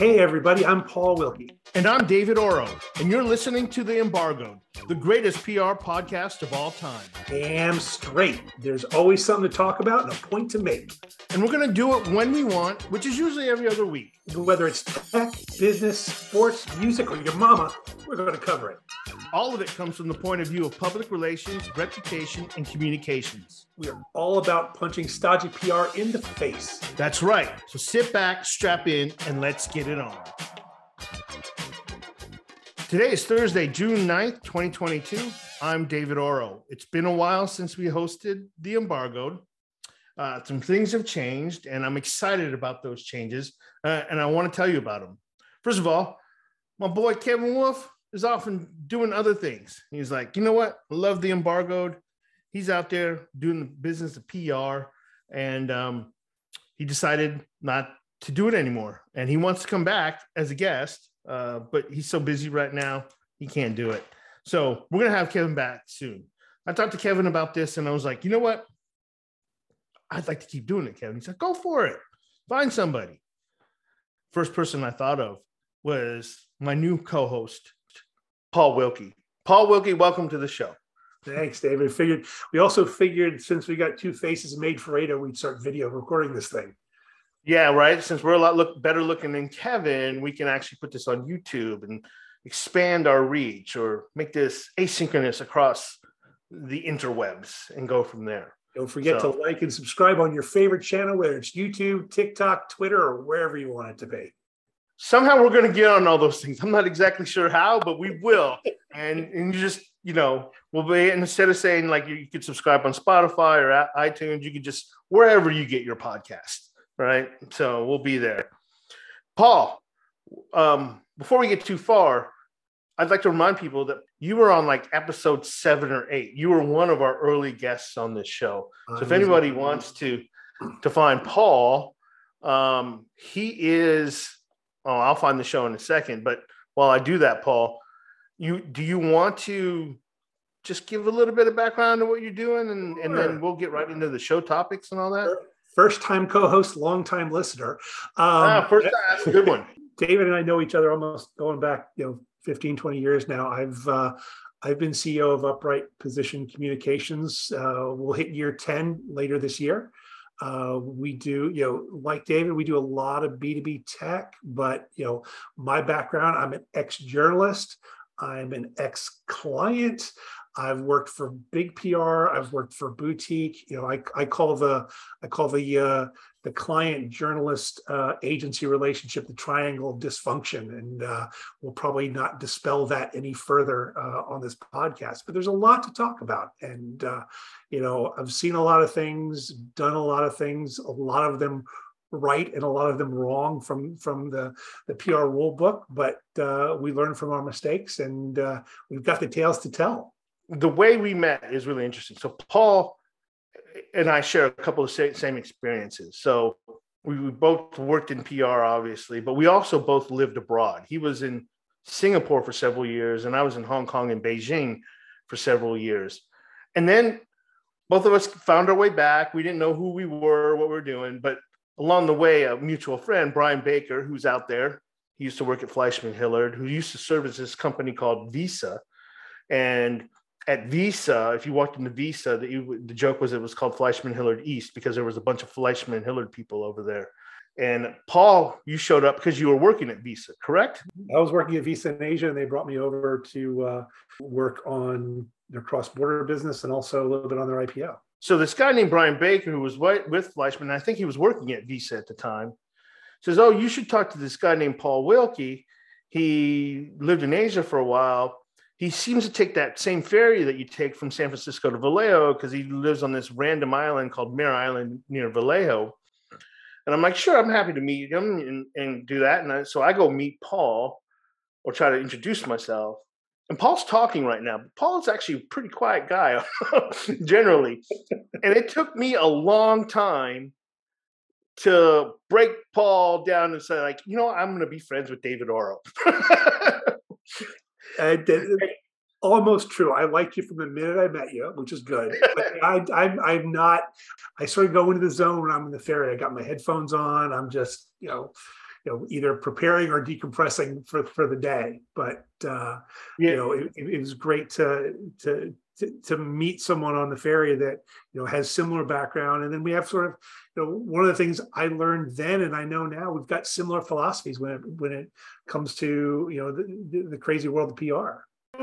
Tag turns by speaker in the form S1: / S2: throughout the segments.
S1: Hey, everybody, I'm Paul Wilke.
S2: And I'm David Oro, and you're listening to The Embargoed, the greatest PR podcast of all time.
S1: Damn straight. There's always something to talk about and a point to make.
S2: And we're going to do it when we want, which is usually every other week.
S1: Whether it's tech, business, sports, music, or your mama, we're going to cover it.
S2: All of it comes from the point of view of public relations, reputation, and communications.
S1: We are all about punching stodgy PR in the face.
S2: That's right. So sit back, strap in, and let's get it on. Today is Thursday, June 9th, 2022. I'm David Oro. It's been a while since we hosted The Embargoed. Uh, some things have changed, and I'm excited about those changes, uh, and I want to tell you about them. First of all, my boy Kevin Wolf is often doing other things. He's like, you know what? I love The Embargoed. He's out there doing the business of PR, and um, he decided not to do it anymore. And he wants to come back as a guest, uh, but he's so busy right now, he can't do it. So we're to have Kevin back soon. I talked to Kevin about this, and I was like, you know what? I'd like to keep doing it, Kevin. He's like, go for it. Find somebody. First person I thought of was my new co-host, Paul Wilke. Paul Wilke, welcome to the show.
S1: Thanks, David. Figured we also figured since we got two faces made for radio, we'd start video recording this thing.
S2: Yeah, right. Since we're a lot look better looking than Kevin, we can actually put this on YouTube and expand our reach or make this asynchronous across the interwebs and go from there.
S1: Don't forget so, to like and subscribe on your favorite channel, whether it's YouTube, TikTok, Twitter, or wherever you want it to be.
S2: Somehow we're going to get on all those things. I'm not exactly sure how, but we will. and and you just you know we'll be instead of saying like you, you could subscribe on Spotify or iTunes, you could just wherever you get your podcast, right? So we'll be there. Paul, um, before we get too far, I'd like to remind people that you were on like episode seven or eight. You were one of our early guests on this show. So if anybody wants to to find Paul, um, he is. Oh, I'll find the show in a second. But while I do that, Paul, you do you want to just give a little bit of background to what you're doing, and and then we'll get right into the show topics and all that.
S1: First time co-host, long time listener.
S2: Um, ah, first time. That's a good one.
S1: David and I know each other almost going back, you know, 15, 20 years now. I've uh, I've been CEO of Upright Position Communications. Uh, we'll hit year 10 later this year. Uh, we do, you know, like David, we do a lot of B2B tech, but, you know, my background, I'm an ex journalist, I'm an ex client. I've worked for big PR. I've worked for boutique. You know, I, I call the I call the uh, the client journalist uh, agency relationship the triangle of dysfunction, and uh, we'll probably not dispel that any further uh, on this podcast. But there's a lot to talk about, and uh, you know, I've seen a lot of things, done a lot of things, a lot of them right and a lot of them wrong from from the the PR rule book. But uh, we learn from our mistakes, and uh, we've got the tales to tell
S2: the way we met is really interesting. So Paul and I share a couple of same experiences. So we both worked in PR, obviously, but we also both lived abroad. He was in Singapore for several years, and I was in Hong Kong and Beijing for several years. And then both of us found our way back. We didn't know who we were, what we were doing, but along the way, a mutual friend, Brian Baker, who's out there, he used to work at Fleishman Hillard, who used to serve as this company called Visa. And at Visa, if you walked into Visa, the, the joke was it was called Fleishman Hillard East because there was a bunch of Fleishman Hillard people over there. And Paul, you showed up because you were working at Visa, correct?
S1: I was working at Visa in Asia, and they brought me over to uh, work on their cross-border business and also a little bit on their IPO.
S2: So this guy named Brian Baker, who was with Fleishman, I think he was working at Visa at the time, says, "Oh, you should talk to this guy named Paul Wilke. He lived in Asia for a while." He seems to take that same ferry that you take from San Francisco to Vallejo because he lives on this random island called Mare Island near Vallejo. And I'm like, sure, I'm happy to meet him and, and do that. And I, so I go meet Paul or try to introduce myself. And Paul's talking right now. Paul's actually a pretty quiet guy generally. and it took me a long time to break Paul down and say, like, you know, I'm going to be friends with David Oro.
S1: And, almost true. I liked you from the minute I met you, which is good. But I, I'm, I'm not. I sort of go into the zone when I'm in the ferry. I got my headphones on. I'm just, you know, you know either preparing or decompressing for for the day. But uh, yeah. you know, it, it was great to to to, to meet someone on the ferry that you know has similar background. And then we have sort of you know one of the things i learned then and i know now we've got similar philosophies when it when it comes to you know the, the crazy world of pr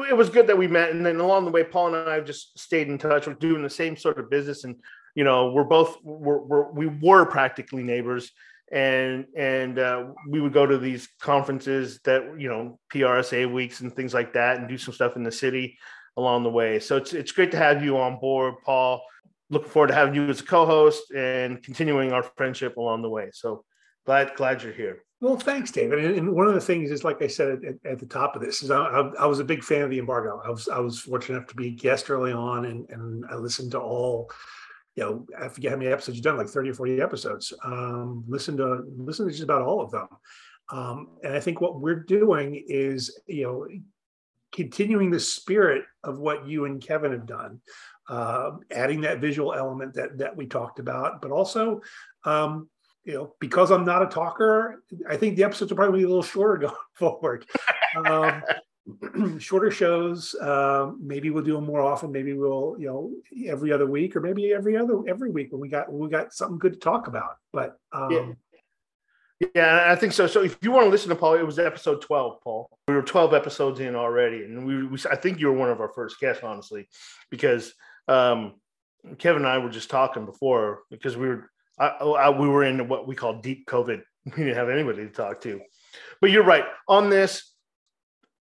S2: it was good that we met. And then along the way paul and i have just stayed in touch. We're doing the same sort of business and you know we're both we're, we're we were practically neighbors. And and uh, we would go to these conferences that you know prsa weeks and things like that and do some stuff in the city along the way. So it's it's great to have you on board, Paul. Looking forward to having you as a co-host and continuing our friendship along the way. So glad glad you're here.
S1: Well, thanks, David. And one of the things is, like I said at, at the top of this, is I, I, was a big fan of the embargo. I was I was fortunate enough to be a guest early on, and and I listened to all, you know, I forget how many episodes you've done, like thirty or forty episodes. Um, listen to listen to just about all of them. Um, and I think what we're doing is, you know, continuing the spirit of what you and Kevin have done, uh, adding that visual element that that we talked about, but also, um, you know, because I'm not a talker, I think the episodes will probably be a little shorter going forward. Um, shorter shows. Uh, maybe we'll do them more often. Maybe we'll, you know, every other week, or maybe every other every week when we got when we got something good to talk about. But um,
S2: yeah. Yeah, I think so. So if you want to listen to Paul, it was episode 12, Paul. We were 12 episodes in already. And we, we I think you were one of our first guests, honestly, because um, Kevin and I were just talking before because we were, I, I, we were in what we call deep COVID. We didn't have anybody to talk to. But you're right. On this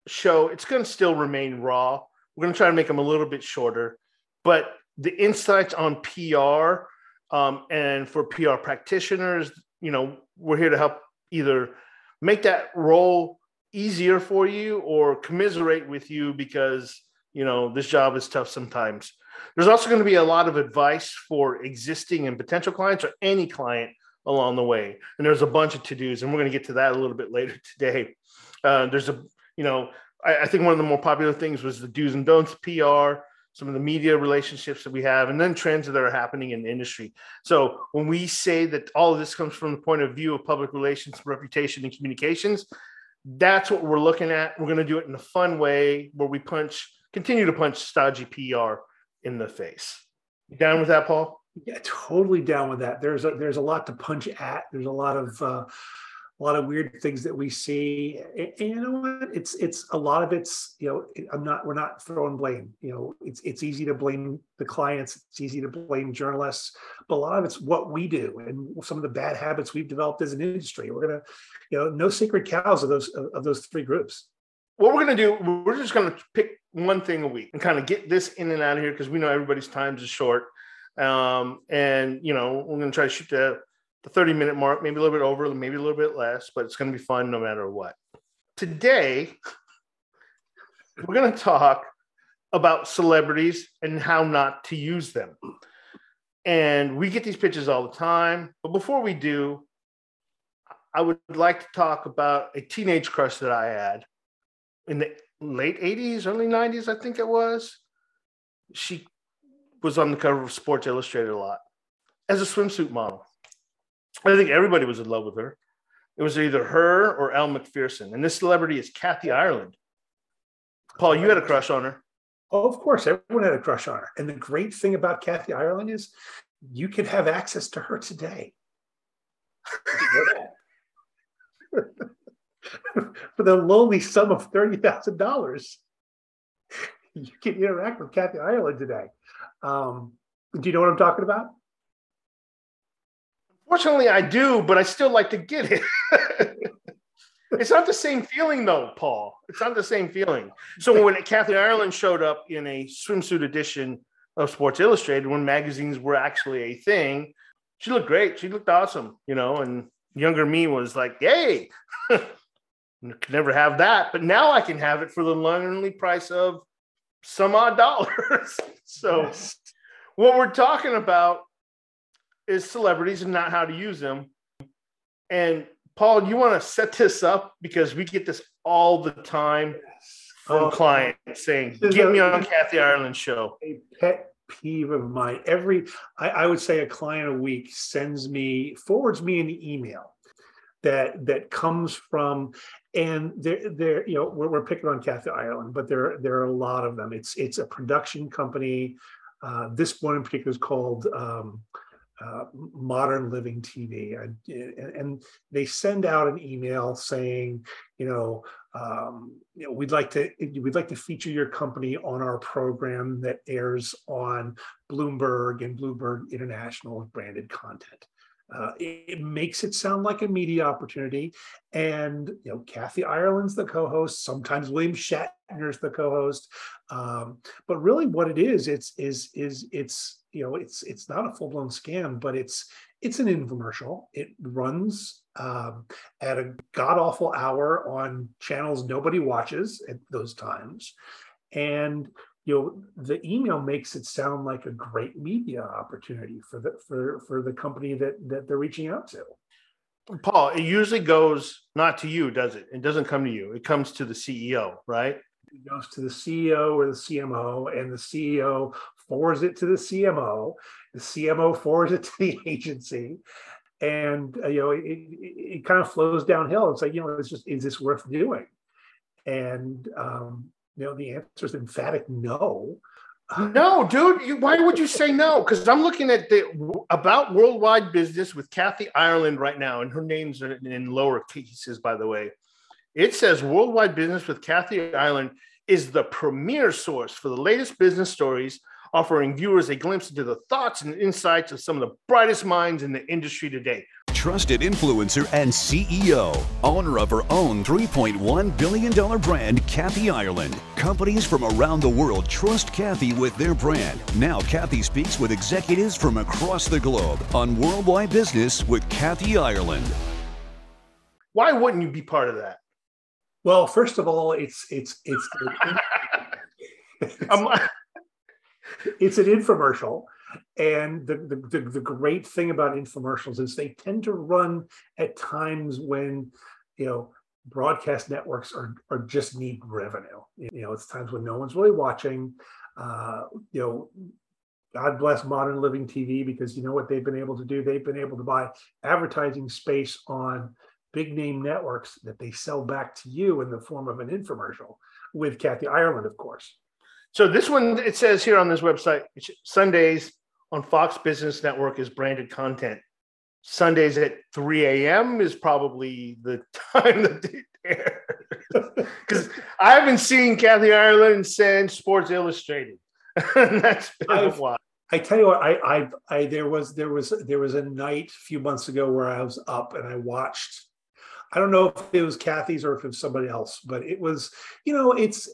S2: show, it's going to still remain raw. We're going to try to make them a little bit shorter. But the insights on PR um, and for PR practitioners, you know, we're here to help either make that role easier for you or commiserate with you because you know this job is tough sometimes. There's also going to be a lot of advice for existing and potential clients or any client along the way. And there's a bunch of to-dos and we're going to get to that a little bit later today. Uh, there's a you know I, I, think one of the more popular things was the do's and don'ts pr some of the media relationships that we have, and then trends that are happening in the industry. So when we say that all of this comes from the point of view of public relations, reputation, and communications, that's what we're looking at. We're going to do it in a fun way where we punch, continue to punch stodgy PR in the face. You down with that, Paul?
S1: Yeah, totally down with that. There's a, there's a lot to punch at. There's a lot of uh, a lot of weird things that we see and, and, you know what? It's it's a lot of it's you know i'm not we're not throwing blame you know it's it's easy to blame the clients it's easy to blame journalists but a lot of it's what we do and some of the bad habits we've developed as an industry. We're gonna you know no sacred cows of those of those three groups.
S2: What we're to do we're just to pick one thing a week and kind of get this in and out of here because we know everybody's times is short. Um, and you know we're to try to shoot the the 30 minute mark, maybe a little bit over, maybe a little bit less, but it's going to be fun no matter what. Today, we're going to talk about celebrities and how not to use them. And we get these pitches all the time. But before we do, I would like to talk about a teenage crush that I had in the late 80s, early 90s, I think it was. She was on the cover of Sports Illustrated a lot as a swimsuit model. I think everybody was in love with her. It was either her or Elle Macpherson. And this celebrity is Kathy Ireland. Paul, you had a crush on her.
S1: Oh, of course. Everyone had a crush on her. And the great thing about Kathy Ireland is you can have access to her today. For the lowly sum of $30,000, you can interact with Kathy Ireland today. Um, do you know what I'm talking about?
S2: Fortunately, I do, but I still like to get it. it's not the same feeling, though, Paul. It's not the same feeling. So when Kathy Ireland showed up in a swimsuit edition of Sports Illustrated, when magazines were actually a thing, she looked great. She looked awesome, you know. And younger me was like, "Yay!" could never have that, but now I can have it for the lonely price of some odd dollars. so, what we're talking about is celebrities and not how to use them. And Paul, you want to set this up because we get this all the time from oh, clients saying, "Get me on Kathy Ireland show."
S1: A pet peeve of mine. Every I, I, would say a client a week sends me forwards me an email that that comes from and there there you know we're, we're picking on Kathy Ireland, but there there are a lot of them. It's it's a production company. Uh, this one in particular is called um, uh, Modern Living TV, and, and, they send out an email saying, you know, um, you know, we'd like to we'd like to feature your company on our program that airs on Bloomberg and Bloomberg International branded content. Uh, it, makes it sound like a media opportunity. And you know, Kathy Ireland's the co-host. Sometimes William Shatner's the co-host. Um, but really, what it is, it's is is it's you know, it's it's not a full-blown scam, but it's it's an infomercial. It runs um, at a god awful hour on channels nobody watches at those times, and you know the email makes it sound like a great media opportunity for the for for the company that that they're reaching out to.
S2: Paul it usually goes not to you does it? It doesn't come to you. It comes to the ceo right?
S1: It goes to the ceo or the cmo and the ceo forwards it to the cmo the cmo forwards it to the agency. And uh, you know it, it, it, kind of flows downhill. It's like you know it's just is this worth doing? And um, you know, the answer is emphatic no.
S2: No, dude. You, why would you say no? Because I'm looking at the about worldwide business with Kathy Ireland right now, and her name's in, in lower cases, by the way. It says worldwide business with Kathy Ireland is the premier source for the latest business stories, offering viewers a glimpse into the thoughts and insights of some of the brightest minds in the industry today
S3: trusted influencer and CEO, owner of her own $3.1 billion brand, Kathy Ireland. Companies from around the world trust Kathy with their brand. Now, Kathy speaks with executives from across the globe on Worldwide Business with Kathy Ireland.
S2: Why wouldn't you be part of that?
S1: Well, first of all, it's it's it's it's, it's an infomercial and the, the, the, great thing about infomercials is they tend to run at times when, you know, broadcast networks are, are just need revenue. You know, it's times when no one's really watching. Uh, you know, God bless modern living TV because you know what they've been able to do? They've been able to buy advertising space on big name networks that they sell back to you in the form of an infomercial with Kathy Ireland, of course.
S2: So this one, it says here on this website, Sundays on Fox Business Network is branded content. Sundays at 3 a.m. is probably the time that they air. Because I haven't seen Kathy Ireland send Sports Illustrated. that's
S1: why. I tell you what, I, I, I, there was, there was, there was a night a few months ago where I was up and I watched. I don't know if it was Kathy's or if it was somebody else, but it was, you know, it's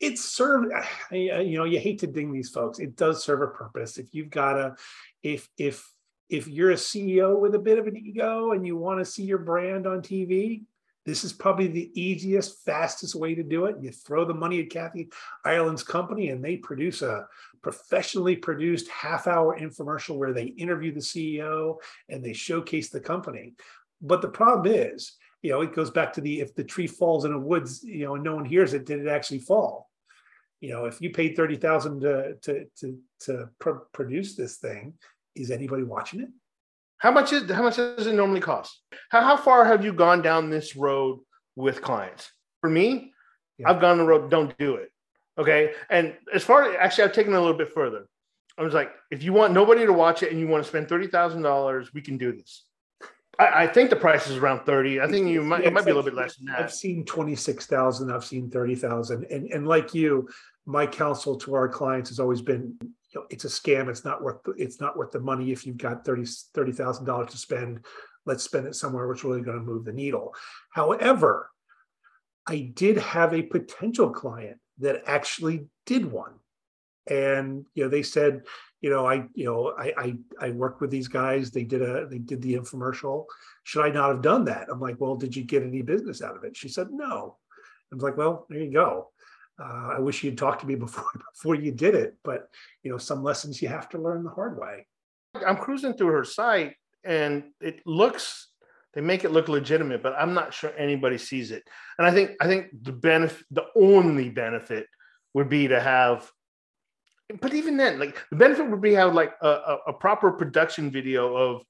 S1: it served you know you hate to ding these folks. It does serve a purpose. If you've got a if if if you're a ceo with a bit of an ego and you want to see your brand on tv this is probably the easiest fastest way to do it. You throw the money at kathy ireland's company and they produce a professionally produced half hour infomercial where they interview the ceo and they showcase the company. But the problem is you know, it goes back to the if the tree falls in a woods, you know, and no one hears it, did it actually fall? You know, if you paid thirty thousand to to to to pr- produce this thing, is anybody watching it?
S2: How much is how much does it normally cost? How how far have you gone down this road with clients? For me, yeah. I've gone the road. Don't do it. Okay, and as far as actually, I've taken it a little bit further. I was like, if you want nobody to watch it and you want to spend thirty thousand dollars, we can do this. I, I, think the price is around 30. I think you might, it might be a little bit less than that.
S1: I've seen 26,000. I've seen 30,000. And, and like you, my counsel to our clients has always been, you know, it's a scam. It's not worth, it's not worth the money. If you've got 30, $30,000 to spend, let's spend it somewhere which really going to move the needle. However, I did have a potential client that actually did one. And, you know, they said, you know, I, you know, I, I, I worked with these guys. They did a, they did the infomercial. Should I not have done that? I'm like, well, did you get any business out of it? She said, no. I was like, well, there you go. Uh, I wish you'd talked to me before before you did it, but you know, some lessons you have to learn the hard way.
S2: I'm cruising through her site, and it looks they make it look legitimate, but I'm not sure anybody sees it. And I think I think the benefit, the only benefit, would be to have but even then, like the benefit would be have like a, a, a proper production video of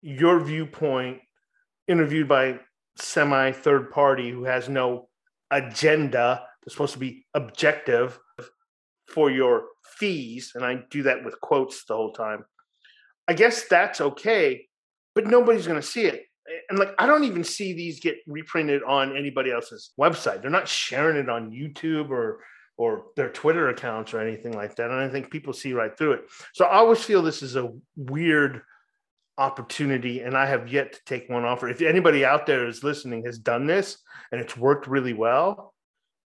S2: your viewpoint interviewed by semi third party who has no agenda. They're supposed to be objective for your fees, and I do that with quotes the whole time. I guess that's okay, but nobody's going to see it. And like, I don't even see these get reprinted on anybody else's website. They're not sharing it on YouTube or or their Twitter accounts or anything like that. And I think people see right through it. So I always feel this is a weird opportunity, and I have yet to take one offer. If anybody out there is listening has done this and it's worked really well,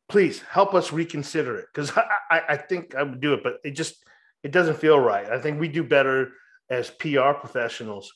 S2: please help us reconsider it because I, I, I think I would do it, but it just it doesn't feel right. I think we do better as PR professionals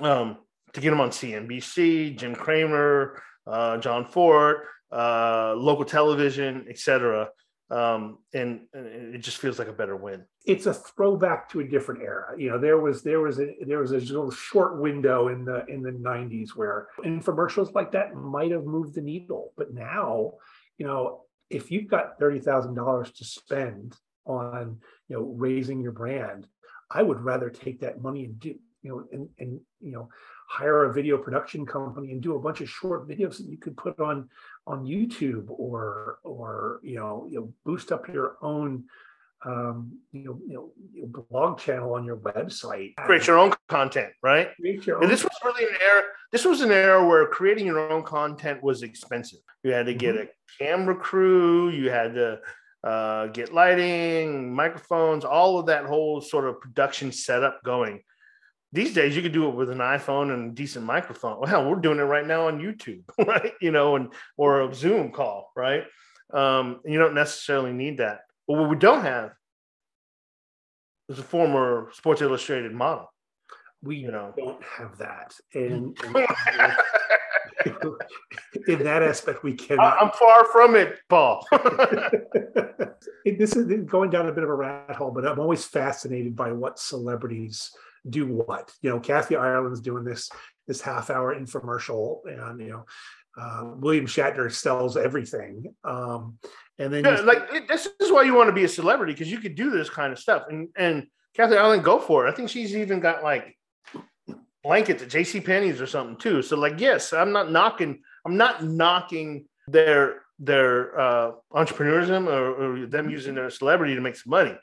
S2: um, to get them on CNBC, Jim Cramer, uh, Jon Fortt, uh, local television, etc. Um, and, and, it just feels like a better win.
S1: It's a throwback to a different era. You know, there was there was a there was a little short window in the in the '90s where infomercials like that might have moved the needle, but now, you know, if you've got thirty thousand dollars to spend on you know raising your brand, I would rather take that money and do you know and and you know hire a video production company and do a bunch of short videos that you could put on on YouTube or or you know you know boost up your own um, you know, you know, blog channel on your website.
S2: Create your own content, right?
S1: Create your
S2: own. And this was really an era. This was an era where creating your own content was expensive. You had to get mm-hmm. a camera crew. You had to uh, get lighting, microphones, all of that whole sort of production setup going these days you could do it with an iphone and a decent microphone. Well hell we're doing it right now on youtube right? You know and or a zoom call right? Um, you don't necessarily need that. But what we don't have is a former sports illustrated model
S1: we you know. don't have that and, and in that aspect we cannot
S2: i'm far from it paul.
S1: This is going down a bit of a rat hole but i'm always fascinated by what celebrities do what. You know, Kathy Ireland's doing this this half hour infomercial, and you know, uh, William Shatner sells everything. Um, and then
S2: yeah, like it, this is why you want to be a celebrity because you could do this kind of stuff. And and Kathy Ireland, go for it. I think she's even got like blankets at J.C. Penney's or something too. So like, yes, I'm not knocking. I'm not knocking their their uh, entrepreneurism or, or them using their celebrity to make some money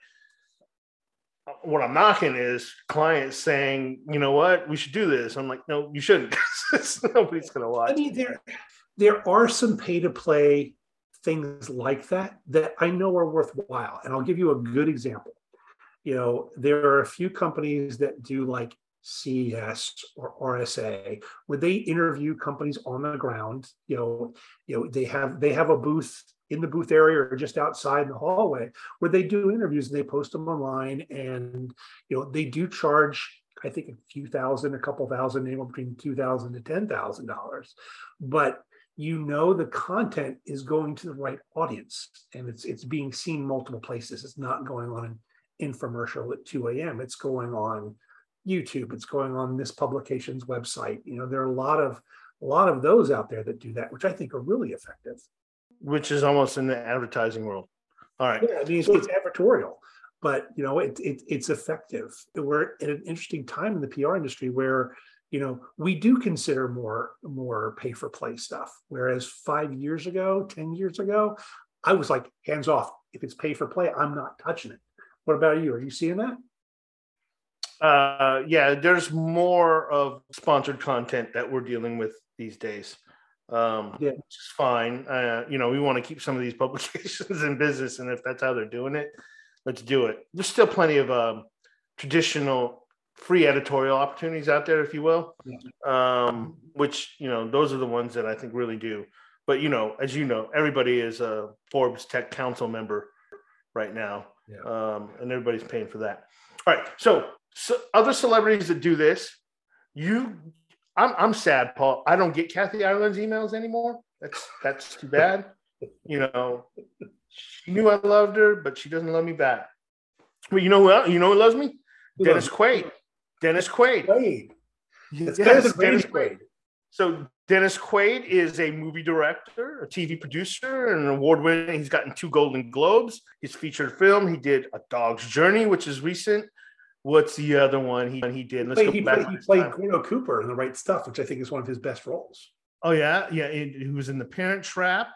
S2: what I'm knocking is clients saying, you know what, we should do this. I'm like, no, you shouldn't. Nobody's going to watch.
S1: I mean, there there are some pay to play things like that that I know are worthwhile, and I'll give you a good example. You know, there are a few companies that do like CES or RSA, where they interview companies on the ground. You know, you know they have they have a booth in the booth area or just outside in the hallway where they do interviews and they post them online and you know they do charge I think a few thousand, a couple thousand, anywhere between two thousand to ten thousand dollars. But you know the content is going to the right audience and it's it's being seen multiple places. It's not going on an infomercial at 2 a.m. It's going on YouTube, it's going on this publication's website. You know, there are a lot of a lot of those out there that do that, which I think are really effective
S2: which is almost in the advertising world. All right.
S1: Yeah, I mean, it's, it's advertorial, but you know, it, it, it's effective. We're at an interesting time in the PR industry where you know we do consider more more pay for play stuff. Whereas five years ago, ten years ago, I was like hands off. If it's pay for play, I'm not touching it. What about you? Are you seeing that?
S2: Uh, yeah, there's more of sponsored content that we're dealing with these days um, yeah. which is fine. Uh, you know, we want to keep some of these publications in business, and if that's how they're doing it, let's do it. There's still plenty of um, traditional free editorial opportunities out there, if you will, um, which you know those are the ones that I think really do. But you know, as you know, everybody is a Forbes Tech Council member right now, yeah. um, and everybody's paying for that. All right, so, so other celebrities that do this, you I'm I'm sad, Paul. I don't get Kathy Ireland's emails anymore. That's that's too bad. you know, she knew I loved her, but she doesn't love me back. But you know who you know who loves me? Who Dennis loves Quaid. Dennis Quaid. Quaid. Yes, Dennis, Dennis Quaid. So Dennis Quaid is a movie director, a TV producer, and an award-winning. He's gotten two Golden Globes. He's featured film. He did A Dog's Journey, which is recent. What's the other one he he did?
S1: Let's he played, he played, he played Gordo Cooper in The Right Stuff, which I think is one of his best roles.
S2: Oh yeah, yeah. He was in The Parent Trap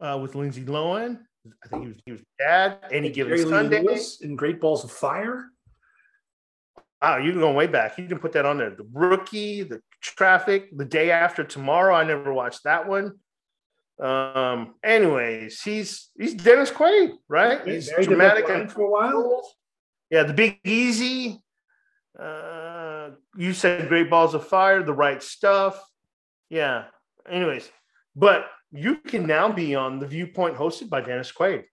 S2: uh, with Lindsay Lohan. I think he was he was dad. Any given Sunday
S1: in Great Balls of Fire.
S2: Wow, you can go way back. You can put that on there. The rookie, the traffic, the day after tomorrow. I never watched that one. Um, anyways, he's he's Dennis Quaid, right? He's Very dramatic and for a while. Yeah, the Big Easy. Uh, you said Great Balls of Fire, the right stuff. Yeah. Anyways, but you can now be on the Viewpoint hosted by Dennis Quaid.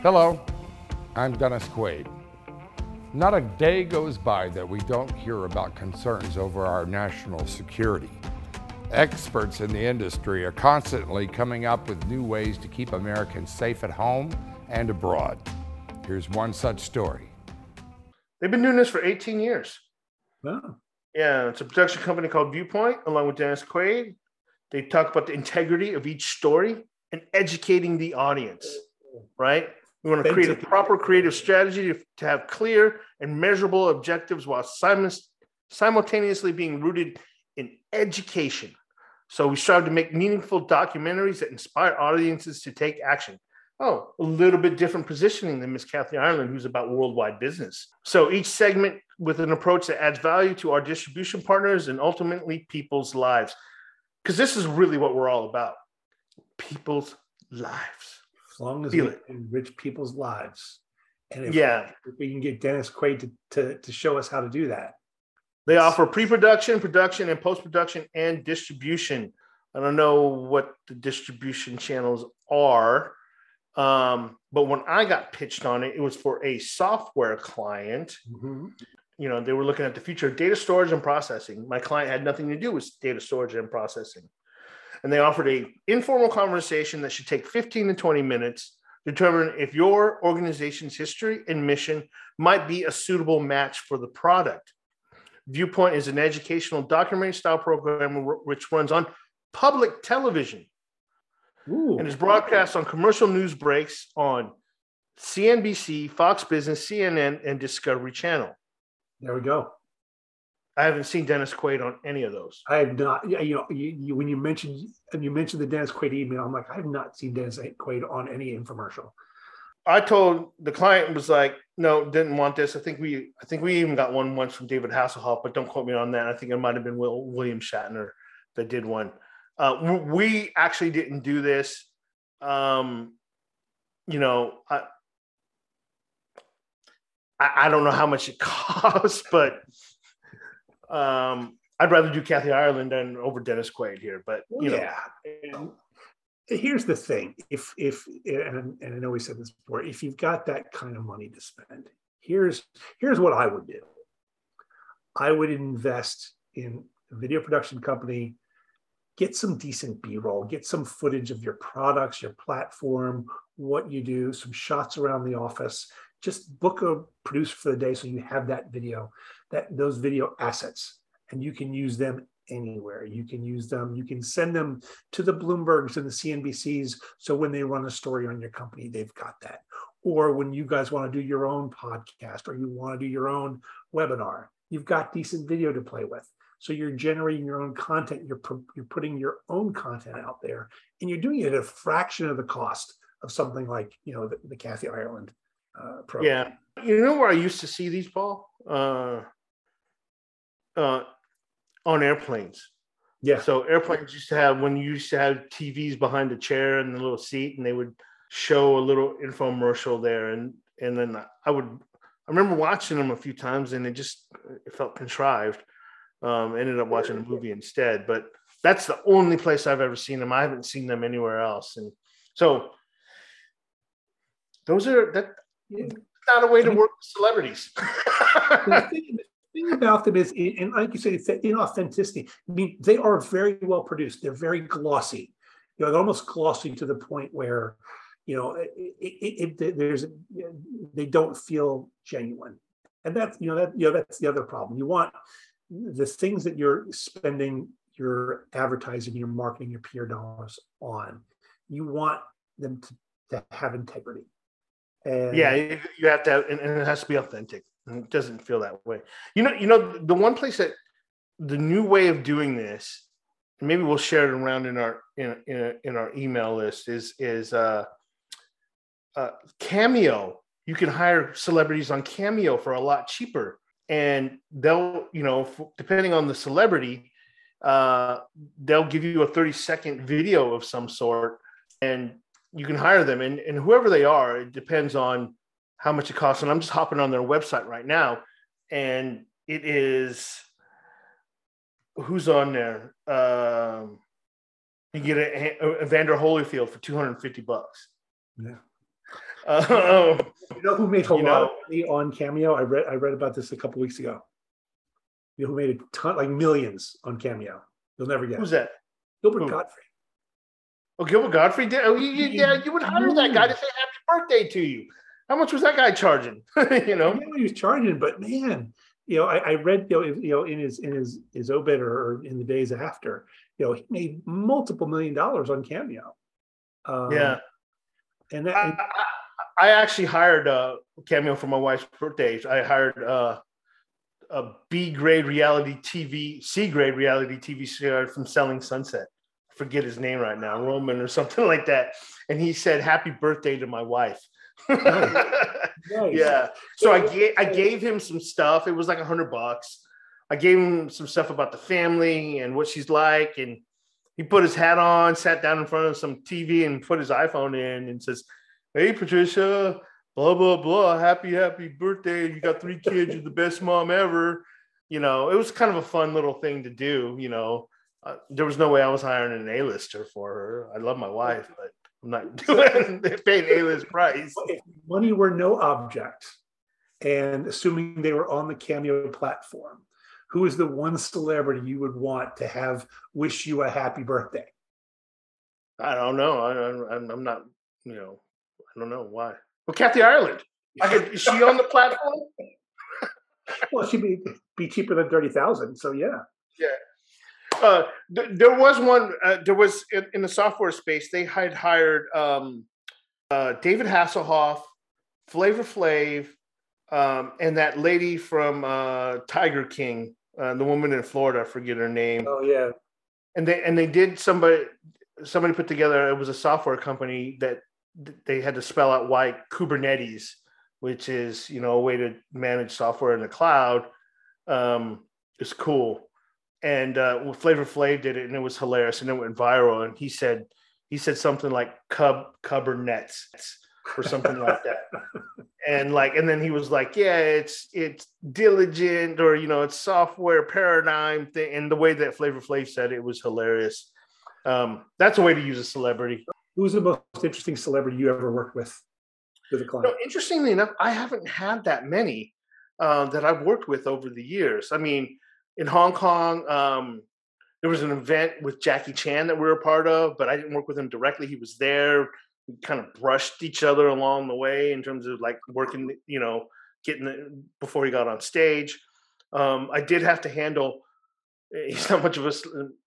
S4: Hello, I'm Dennis Quaid. Not a day goes by that we don't hear about concerns over our national security. Experts in the industry are constantly coming up with new ways to keep Americans safe at home and abroad. Here's one such story.
S2: They've been doing this for 18 years.
S1: Wow.
S2: Yeah, it's a production company called Viewpoint, along with Dennis Quaid. They talk about the integrity of each story and educating the audience, right? We want to create a proper creative strategy to, to have clear and measurable objectives while simultaneously being rooted in education. So we strive to make meaningful documentaries that inspire audiences to take action. Oh, a little bit different positioning than Miss Kathy Ireland, who's about worldwide business. So each segment with an approach that adds value to our distribution partners and ultimately people's lives. Because this is really what we're all about people's lives.
S1: As long as Feel we it. enrich people's lives.
S2: And if, yeah.
S1: if we can get Dennis Quaid to, to, to show us how to do that,
S2: they offer pre-production, production, and post-production and distribution. I don't know what the distribution channels are, um, but when I got pitched on it, it was for a software client. Mm-hmm. You know, they were looking at the future of data storage and processing. My client had nothing to do with data storage and processing, and they offered a informal conversation that should take 15 to 20 minutes determine if your organization's history and mission might be a suitable match for the product. Viewpoint is an educational documentary style program which runs on public television Ooh. and is broadcast on commercial news breaks on CNBC, Fox Business, CNN, and Discovery Channel.
S1: There we go.
S2: I haven't seen Dennis Quaid on any of those.
S1: I have not. You know, you, you, when you mentioned and you mentioned the Dennis Quaid email, I'm like, I have not seen Dennis Quaid on any infomercial.
S2: I told the client was like, no, didn't want this. I think we, I think we even got one once from David Hasselhoff, but don't quote me on that. I think it might have been Will, William Shatner that did one. Uh, we actually didn't do this. Um, you know, I, I don't know how much it costs, but um, I'd rather do Kathy Ireland than over Dennis Quaid here. But you
S1: yeah. Here's the thing. If if and, and i know we said this before if you've got that kind of money to spend here's here's what i would do. I would invest in a video production company get some decent b-roll get some footage of your products your platform what you do some shots around the office. Just book a producer for the day so you have that video that those video assets and you can use them anywhere. You can use them, you can send them to the Bloombergs and the CNBCs. So when they run a story on your company, they've got that. Or when you guys want to do your own podcast or you want to do your own webinar, you've got decent video to play with. So you're generating your own content, you're, you're putting your own content out there, and you're doing it at a fraction of the cost of something like, you know, the, the Kathy Ireland uh,
S2: program. Yeah. You know where I used to see these, Paul? Uh, uh, on airplanes.
S1: Yeah.
S2: So airplanes used to have when you used to have TVs behind the chair and the little seat, and they would show a little infomercial there, and and then I would I remember watching them a few times, and it just it felt contrived. Um, ended up watching a movie instead, but that's the only place I've ever seen them. I haven't seen them anywhere else, and so those are that. Not a way to work with celebrities.
S1: thing about them is, and like you said, it's that inauthenticity. I mean, they are very well produced. They're very glossy. You know, they're almost glossy to the point where, you know, it, it, it, there's they don't feel genuine, and that's you know that you know that's the other problem. You want the things that you're spending your advertising, your marketing, your PR dollars on. You want them to to have integrity. And
S2: yeah, you have to, and it has to be authentic. It doesn't feel that way. You know, you know, the one place that the new way of doing this, maybe we'll share it around in our in in, in our email list is is uh, uh, Cameo. You can hire celebrities on Cameo for a lot cheaper, and they'll you know depending on the celebrity, uh, they'll give you a thirty second video of some sort, and you can hire them and, and whoever they are it depends on how much it costs. And i'm just hopping on their website right now. And it is who's on there? Um, you get a, Evander Holyfield for 250 bucks.
S1: Yeah. Um, you know who made a lot know, of money on cameo? I read i read about this a couple weeks ago. You know who made a ton like millions on cameo? You'll never get
S2: who's that?
S1: Gilbert who? Gottfried
S2: Oh, Gilbert Gottfried did. Oh, you, you, yeah, you would hire that guy to say happy birthday to you. How much was that guy charging? you know,
S1: I he was charging, but man, you know, I, I read you know, you know in his in his his obit or in the days after, you know, he made multiple million dollars on Cameo.
S2: Um, yeah, and that. I, I, I actually hired uh, Cameo for my wife's birthday. I hired uh, a B grade reality TV, C grade reality TV star from Selling Sunset forget his name right now, Roman or something like that. And he said, Happy birthday to my wife. nice. Yeah. So I gave I gave him some stuff. It was like a hundred bucks. I gave him some stuff about the family and what she's like. And he put his hat on, sat down in front of some TV and put his iPhone in and says, Hey Patricia, blah, blah, blah. Happy, happy birthday. You got three kids, you're the best mom ever. You know, it was kind of a fun little thing to do, you know. Uh, there was no way I was hiring an A-lister for her. I love my wife, but I'm not doing paying A-list price.
S1: If money were no object, and assuming they were on the Cameo platform, who is the one celebrity you would want to have wish you a happy birthday?
S2: I don't know. I, am not. You know, I don't know why. Well, Kathy Ireland. I could, is she on the platform?
S1: well, she'd be be cheaper than thirty thousand. So yeah.
S2: Yeah. Uh, th- there was one. Uh, there was in, in, the software space. They had hired um, uh, David Hasselhoff, Flavor Flav, um, and that lady from uh, Tiger King, uh, the woman in Florida. I forget her name.
S1: Oh yeah.
S2: And they and they did somebody somebody put together. It was a software company that they had to spell out why Kubernetes, which is you know a way to manage software in the cloud, um, is cool and uh, Flavor Flav did it, and it was hilarious, and it went viral. And he said he said something like "cub cubber nets" or something like that, and like, and then he was like, "Yeah, it's it's diligent, or you know, it's software paradigm thing." And the way that Flavor Flav said it was hilarious. Um, that's a way to use a celebrity.
S1: Who's the most interesting celebrity you ever worked with with a client?
S2: No, interestingly enough, I haven't had that many uh, that I've worked with over the years. I mean in Hong Kong, um, there was an event with Jackie Chan that we were a part of, but I didn't work with him directly. He was there. We kind of brushed each other along the way in terms of like working, you know, getting the, before he got on stage. Um, I did have to handle. Eh, he's not much of a.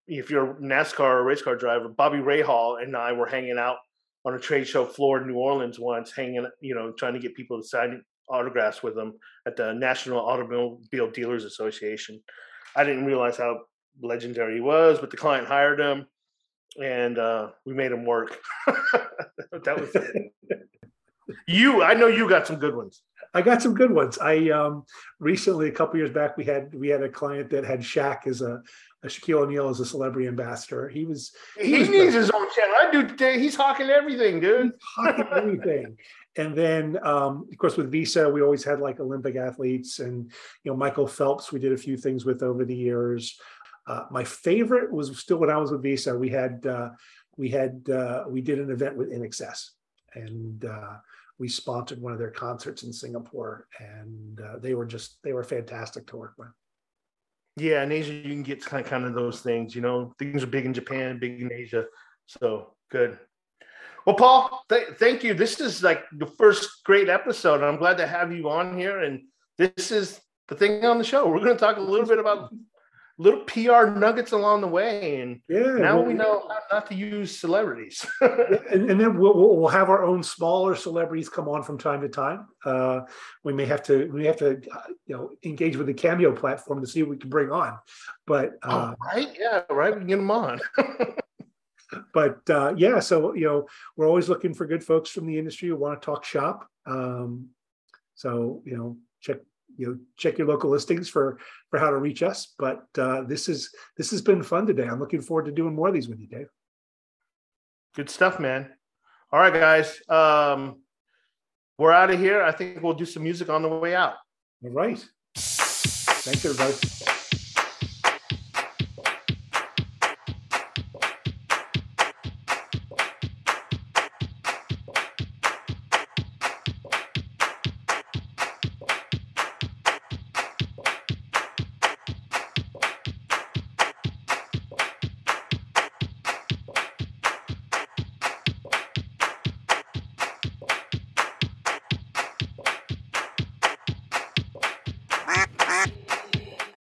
S2: If you're a NASCAR or race car driver, Bobby Rahal and I were hanging out on a trade show floor in New Orleans once, hanging, you know, trying to get people to sign autographs with him at the National Automobile Dealers Association. I didn't realize how legendary he was, but the client hired him and uh, we made him work. that was it. you, I know you got some good ones.
S1: I got some good ones. I um, recently, a couple years back, we had we had a client that had Shaq as a Shaquille O'Neal as a celebrity ambassador. He was
S2: he, he was needs his own channel. I do today. He's hawking everything, dude.
S1: Hawking everything. And then, um, of course, with Visa, we always had like Olympic athletes, and you know Michael Phelps. We did a few things with over the years. Uh, my favorite was still when I was with Visa. We had uh, we had uh, we did an event with INXS, and uh, we sponsored one of their concerts in Singapore, and uh, they were just they were fantastic to work with.
S2: Yeah, in Asia, you can get kind of, kind of those things. You know, things are big in Japan, big in Asia. So good. Well, Paul, th- thank you. This is like the first great episode. I'm glad to have you on here. And this is the thing on the show. We're going to talk a little bit about little PR nuggets along the way, and
S1: yeah,
S2: now
S1: well,
S2: we know how not to use celebrities.
S1: and, and, then we'll, we'll have our own smaller celebrities come on from time to time. Uh, we may have to we have to uh, you know engage with the Cameo platform to see what we can bring on. But uh,
S2: oh, right, yeah, right, we can get them on.
S1: but uh, yeah, so you know we're always looking for good folks from the industry who want to talk shop. Um, so you know check you know check your local listings for for how to reach us. But uh, this is this has been fun today. I'm looking forward to doing more of these with you dave.
S2: Good stuff man. All right guys um we're out of here. I think we'll do some music on the way out.
S1: All right. Thanks everybody